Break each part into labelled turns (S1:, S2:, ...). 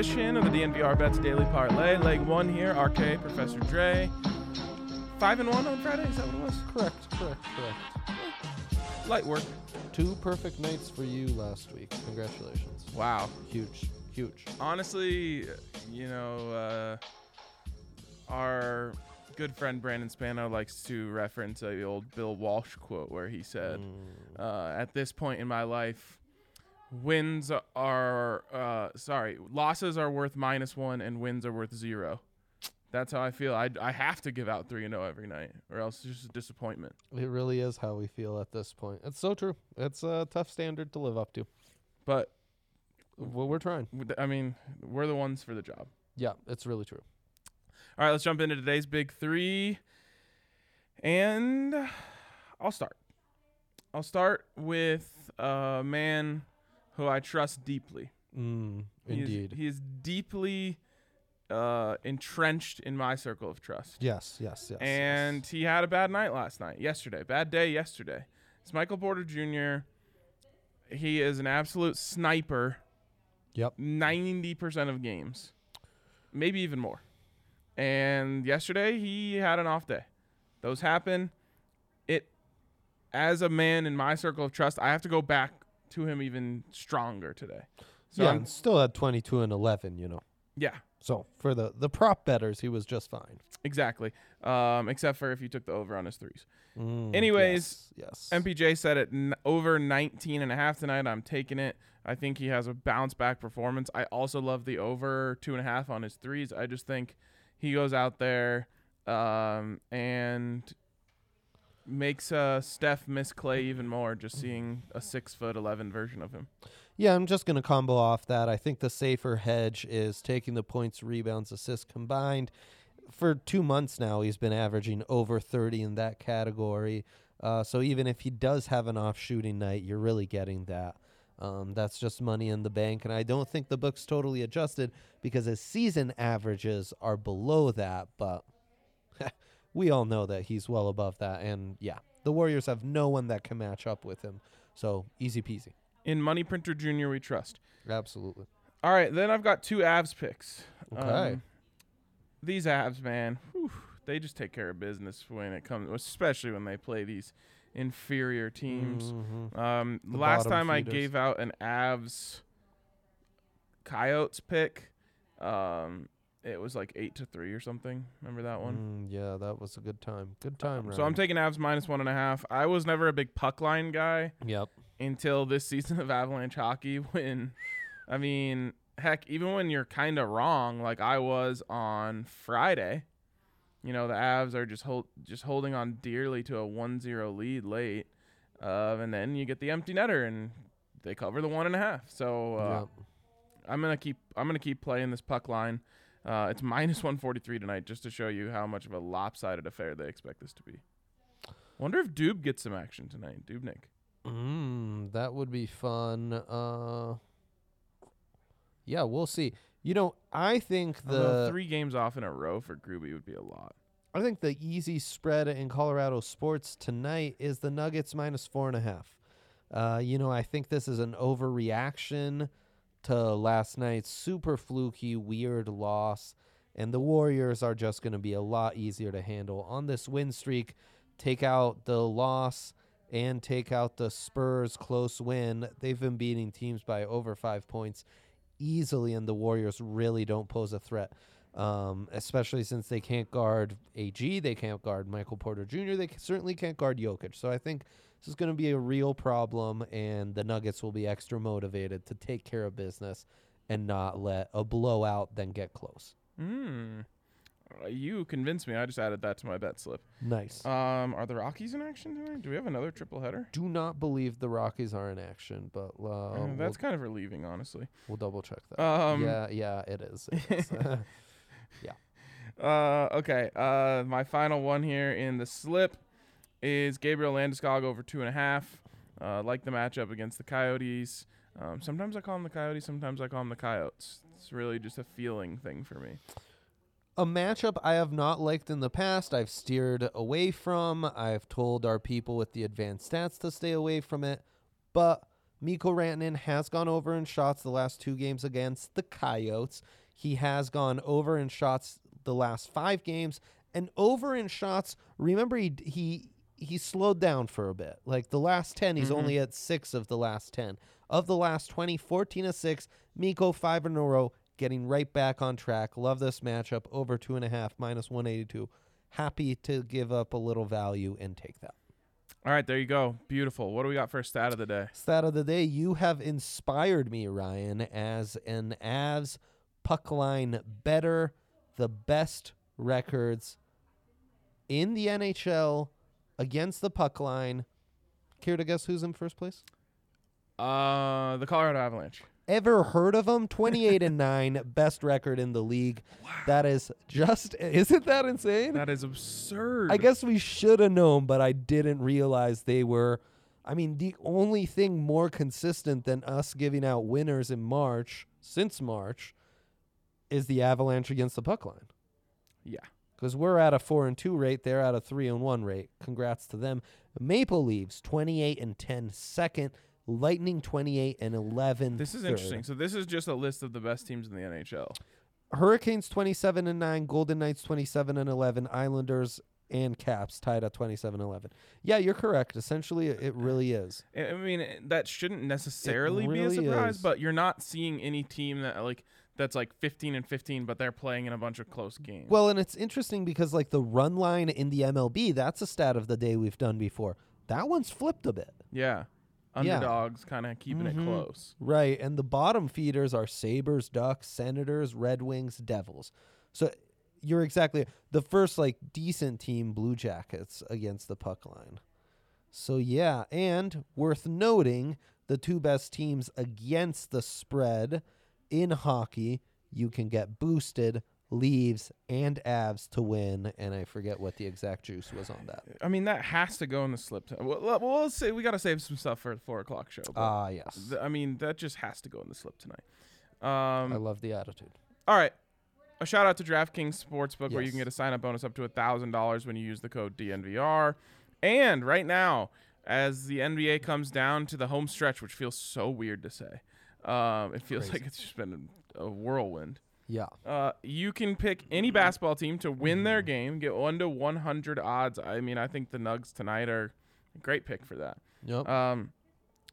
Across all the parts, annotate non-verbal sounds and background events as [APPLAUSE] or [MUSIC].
S1: edition of the DNVR Bets Daily Parlay. Leg one here, RK, Professor Dre. Five and one on Friday, is that what it was?
S2: Correct, correct, correct.
S1: Light work.
S2: Two perfect nights for you last week. Congratulations.
S1: Wow.
S2: Huge, huge.
S1: Honestly, you know, uh, our good friend Brandon Spano likes to reference a old Bill Walsh quote where he said,
S2: Mm.
S1: uh, "At this point in my life, wins are uh, sorry, losses are worth minus one, and wins are worth zero. That's how I feel. I, I have to give out three and zero every night, or else it's just a disappointment.
S2: It really is how we feel at this point. It's so true. It's a tough standard to live up to.
S1: But
S2: Well, we're trying.
S1: I mean, we're the ones for the job.
S2: Yeah, it's really true.
S1: All right, let's jump into today's big three. And I'll start. I'll start with a man who I trust deeply.
S2: Mm,
S1: He is-
S2: indeed.
S1: He is, deeply uh, entrenched in my circle of trust.
S2: yes, yes, yes.
S1: and
S2: yes.
S1: he had a bad night last night, yesterday. Bad day yesterday. It's Michael Porter Jr. He is an absolute sniper.
S2: Yep.
S1: 90% of games, maybe even more. And yesterday he had an off day. Those happen. It, as a man in my circle of trust, I have to go back to him even stronger today. So
S2: yeah,
S1: I'm-
S2: still at 22 and 11, you know.
S1: yeah,
S2: So for the, the prop betters, he was just fine.
S1: exactly. Um, except for if you took the over on his threes.
S2: Mm,
S1: Anyways,
S2: yes, yes.
S1: MPJ said it n- over 19 and a half tonight. I'm taking it. I think he has a bounce back performance. I also love the over two and a half on his threes. I just think he goes out there um, and makes uh, Steph miss Clay even more. Just seeing a six foot 11 version of him.
S2: Yeah, I'm just to combo off that. I think the safer hedge is taking the points, rebounds, assists combined. For two months now, he's been averaging over 30 in that category. Uh, so even if he does have an off shooting night, you're really getting that. Um, that's just money in the bank. And I don't think the book's totally adjusted because his season averages are below that. But we all know that he's well above that. And yeah, the Warriors have no one that can match up with him. So easy peasy.
S1: In Money Printer Jr., we trust.
S2: Absolutely.
S1: All right, then I've got two Avs picks.
S2: Okay.
S1: Um, these Avs, man, whew, they just take care of business when it comes, especially when they play these inferior teams.
S2: Mhm.
S1: Um,
S2: The
S1: last time I gave out an Avs Coyotes pick, um, it was like eight to three or something. Remember that one?
S2: Mm, yeah, that was a good time. Good time.
S1: So I'm taking Avs minus one and a half. I was never a big puck line guy
S2: Yep.
S1: until this season of Avalanche hockey. [LAUGHS] When, I mean, heck, even when you're kind of wrong, like I was on Friday, you know, the Avs are just hold just holding on dearly to a 1-0 lead late, uh, and then you get the empty netter and they cover the one and a half. So uh,
S2: yep.
S1: I'm gonna keep I'm gonna keep playing this puck line. Uh, it's minus [LAUGHS] 143 tonight, just to show you how much of a lopsided affair they expect this to be. Wonder if Doob gets some action tonight. Dubnyk.
S2: Mm, that would be fun. Uh, yeah, we'll see. You know, I think
S1: Although
S2: the
S1: three games off in a row for Gruby would be a lot.
S2: I think the easy spread in Colorado sports tonight is the Nuggets minus four and a half. Uh, you know, I think this is an overreaction to last night's super fluky, weird loss, and the Warriors are just going to be a lot easier to handle on this win streak. Take out the loss and take out the Spurs close win. They've been beating teams by over five points easily, and the Warriors really don't pose a threat um, especially since they can't guard AG, they can't guard Michael Porter Jr., they certainly can't guard Jokic. So I think this is going to be a real problem, and the Nuggets will be extra motivated to take care of business and not let a blowout then get close.
S1: Hmm. Uh, you convinced me. I just added that to my bet slip.
S2: Nice.
S1: Um, are the Rockies in action tonight? Do we have another triple header?
S2: Do not believe the Rockies are in action, but uh,
S1: Uh,
S2: we'll,
S1: that's kind of relieving, honestly.
S2: we'll double check that.
S1: Um,
S2: yeah, yeah, it is. It is. [LAUGHS] [LAUGHS]
S1: Uh, okay. Uh, my final one here in the slip is Gabriel Landeskog over two and a half. Uh, like the matchup against the Coyotes. Um, sometimes I call them the Coyotes. Sometimes I call them the Coyotes. It's really just a feeling thing for me.
S2: a matchup I have not liked in the past. I've steered away from. I've told our people with the advanced stats to stay away from it. But Mikko Rantanen has gone over in shots the last two games against the Coyotes. He has gone over in shots the last five games and over in shots. Remember, he he he slowed down for a bit. Like the last 10, he's
S1: Mhm.
S2: only at six of the last 10. Of the last 20, 14 of six. Mikko, five in a row, getting right back on track. Love this matchup. Over two and a half, minus 182. Happy to give up a little value and take that.
S1: All right, there you go. Beautiful. What do we got for a stat of the day?
S2: Stat of the day, you have inspired me, Ryan, as an Avs puck line better, the best records in the NHL against the puck line. Care to guess who's in first place?
S1: Uh, the Colorado Avalanche.
S2: Ever heard of them? 28 and 9, [LAUGHS] best record in the league. Wow. That is just, [LAUGHS] isn't that insane?
S1: That is absurd.
S2: I guess we should have known, but I didn't realize they were. I mean, the only thing more consistent than us giving out winners in March, since March, is the Avalanche against the puck line.
S1: Yeah.
S2: Because we're at a four and two rate, they're at a three and one rate. Congrats to them. Maple Leaves twenty eight and 10 second. Lightning twenty eight and eleven.
S1: This is
S2: third.
S1: interesting. So this is just a list of the best teams in the NHL.
S2: Hurricanes 27 and 9, Golden Knights 27 and 11, Islanders and Caps tied at 27 11. Yeah, you're correct. Essentially, it really is.
S1: I mean, that shouldn't necessarily be a surprise,
S2: is.
S1: but you're not seeing any team that like that's like 15 and 15, but they're playing in a bunch of close games.
S2: Well, and it's interesting because, like, the run line in the MLB, that's a stat of the day we've done before. That one's flipped a bit.
S1: yeah,
S2: Yeah.
S1: underdogs kind of keeping
S2: Mhm.
S1: it close.
S2: Right. And the bottom feeders are Sabres, Ducks, Senators, Red Wings, Devils. So you're exactly the first, like, decent team, Blue Jackets, against the puck line. So, yeah. And worth noting, the two best teams against the spread in hockey, you can get boosted. Leaves and Avs to win, and I forget what the exact juice was on that.
S1: I mean, that has to go in the slip. T- well, well, let's say we got to save some stuff for the four o'clock show. but
S2: Ah, yes.
S1: th- I mean, that just has to go in the slip tonight.
S2: I
S1: Um,
S2: love the attitude.
S1: all right. A shout out to DraftKings Sportsbook, where you can get a sign up bonus up to thousand dollars when you use the code DNVR. And right now, as the NBA comes down to the home stretch, which feels so weird to say, um, it feels
S2: Crazy.
S1: like it's just been a whirlwind.
S2: Yeah.
S1: Uh, you can pick any basketball team to win their game, get one to one hundred odds. I mean, I think the Nugs tonight are a great pick for that.
S2: Yep.
S1: Um,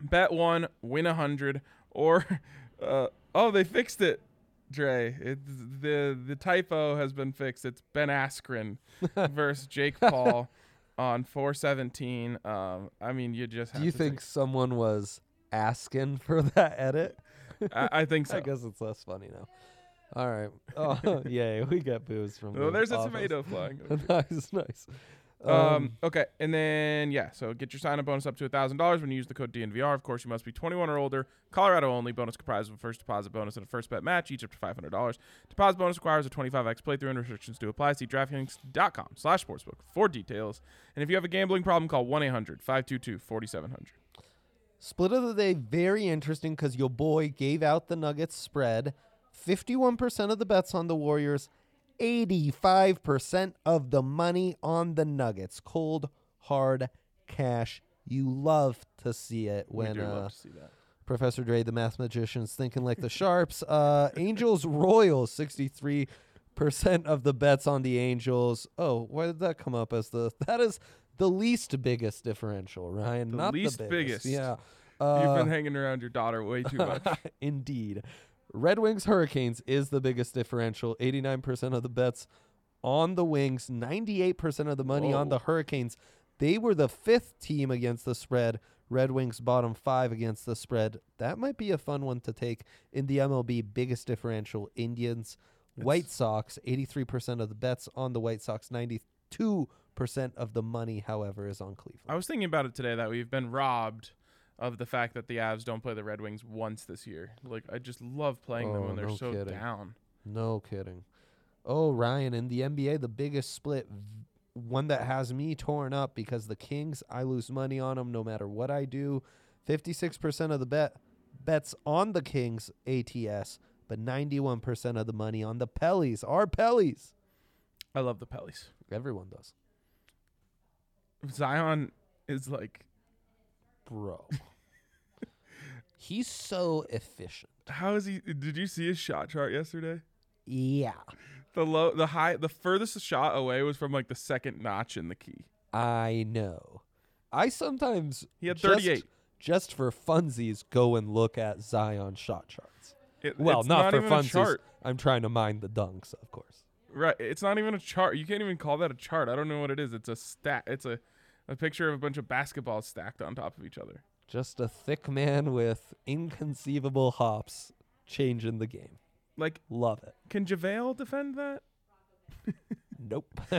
S1: bet one, win a hundred, or [LAUGHS] uh, oh, they fixed it, Dre. It, the the typo has been fixed. It's Ben Askren [LAUGHS] versus Jake Paul [LAUGHS] on four seventeen. Um, I mean, you just have
S2: Do you think someone was asking for [LAUGHS] that edit?
S1: I, I think [LAUGHS] so.
S2: I guess it's less funny now. All right. Oh, [LAUGHS] yay. We got booze from
S1: Oh,
S2: the
S1: there's a
S2: office.
S1: tomato flying.
S2: nice, nice.
S1: Um, okay, and then yeah, so get your sign-up bonus up to thousand dollars when you use the code DNVR. Of course, you must be 21 or older. Colorado only. Bonus comprised of a first deposit bonus and a first bet match, each up to $500. Deposit bonus requires a 25x playthrough and restrictions do apply. See DraftKings.com/sportsbook for details. And if you have a gambling problem, call 1-800-522-4700.
S2: Split of the day, very interesting because your boy gave out the Nuggets spread. 51% of the bets on the Warriors, 85% of the money on the Nuggets. Cold, hard cash. You love to see it when uh,
S1: love to see that.
S2: Professor Dre, the math magician's thinking like the Sharps. Uh, [LAUGHS] Angels Royals, 63% of the bets on the Angels. Oh, why did that come up as the. That is the least biggest differential, Ryan.
S1: The
S2: Not
S1: least
S2: the
S1: biggest.
S2: biggest. Yeah.
S1: You've
S2: Uh,
S1: been hanging around your daughter way too [LAUGHS] much.
S2: Indeed. Red Wings Hurricanes is the biggest differential. 89% of the bets on the Wings, 98% of the money on the Hurricanes. They were the fifth team against the spread. Red Wings bottom five against the spread. That might be a fun one to take in the MLB. Biggest differential Indians. White Sox, 83% of the bets on the White Sox. 92% of the money, however, is on Cleveland.
S1: I was thinking about it today that we've been robbed of the fact that the Avs don't play the Red Wings once this year. Like I just love playing them
S2: Oh,
S1: when they're
S2: no
S1: so
S2: kidding.
S1: down.
S2: No kidding. Oh, Ryan, in the NBA, the biggest split, one that has me torn up because the Kings, I lose money on them no matter what I do. 56% of the bet bets on the Kings ATS, but 91% of the money on the Pellies. Our Pellies.
S1: I love the Pellies.
S2: Everyone does.
S1: Zion is like
S2: Bro. [LAUGHS] He's so efficient.
S1: How is he? Did you see his shot chart yesterday?
S2: Yeah.
S1: The low, the high, the furthest shot away was from like the second notch in the key.
S2: I know. I sometimes
S1: He had
S2: just-
S1: 38.
S2: Just, for funsies, go and look at Zion shot charts.
S1: It-
S2: Well,
S1: it's
S2: not, for funsies. I'm trying to mind the dunks, of course.
S1: Right. It's not even a chart. You can't even call that a chart. I don't know what it is. It's a stat. It's a, a picture of a bunch of basketballs stacked on top of each other.
S2: Just a thick man with inconceivable hops changing the game.
S1: Like,
S2: Love it.
S1: can JaVale defend that?
S2: Nope. [LAUGHS] [LAUGHS]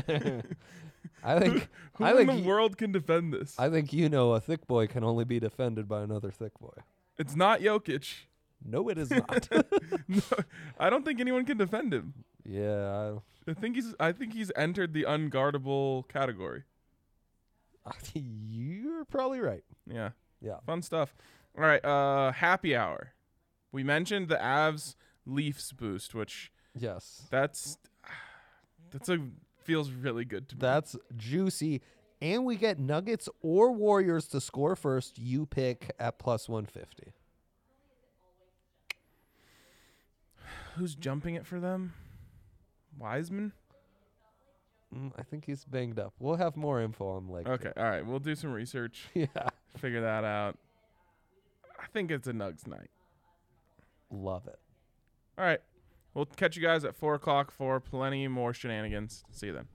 S2: I think
S1: Who
S2: I
S1: in
S2: think
S1: the
S2: he-
S1: world can defend this?
S2: I think you know a thick boy can only be defended by another thick boy.
S1: it's not Jokic.
S2: No, it is [LAUGHS] not.
S1: no, I don't think anyone can defend him.
S2: Yeah,
S1: I think he's. I think he's entered the unguardable category. [LAUGHS]
S2: You're probably right.
S1: Yeah.
S2: Yeah.
S1: Fun stuff. All right. Uh, happy hour. We mentioned the Avs Leafs boost, which
S2: Yes,
S1: that's that's a feels really good to me.
S2: that's juicy. And we get Nuggets or Warriors to score first. You pick at plus 150.
S1: Who's jumping it for them? Wiseman.
S2: Mm, I think he's banged up. We'll have more info on Lake.
S1: Okay. All right. We'll do some research. [LAUGHS]
S2: Yeah.
S1: Figure that out. I think it's a Nugs night.
S2: Love it.
S1: All right. We'll catch you guys at four o'clock for plenty more shenanigans. See you then.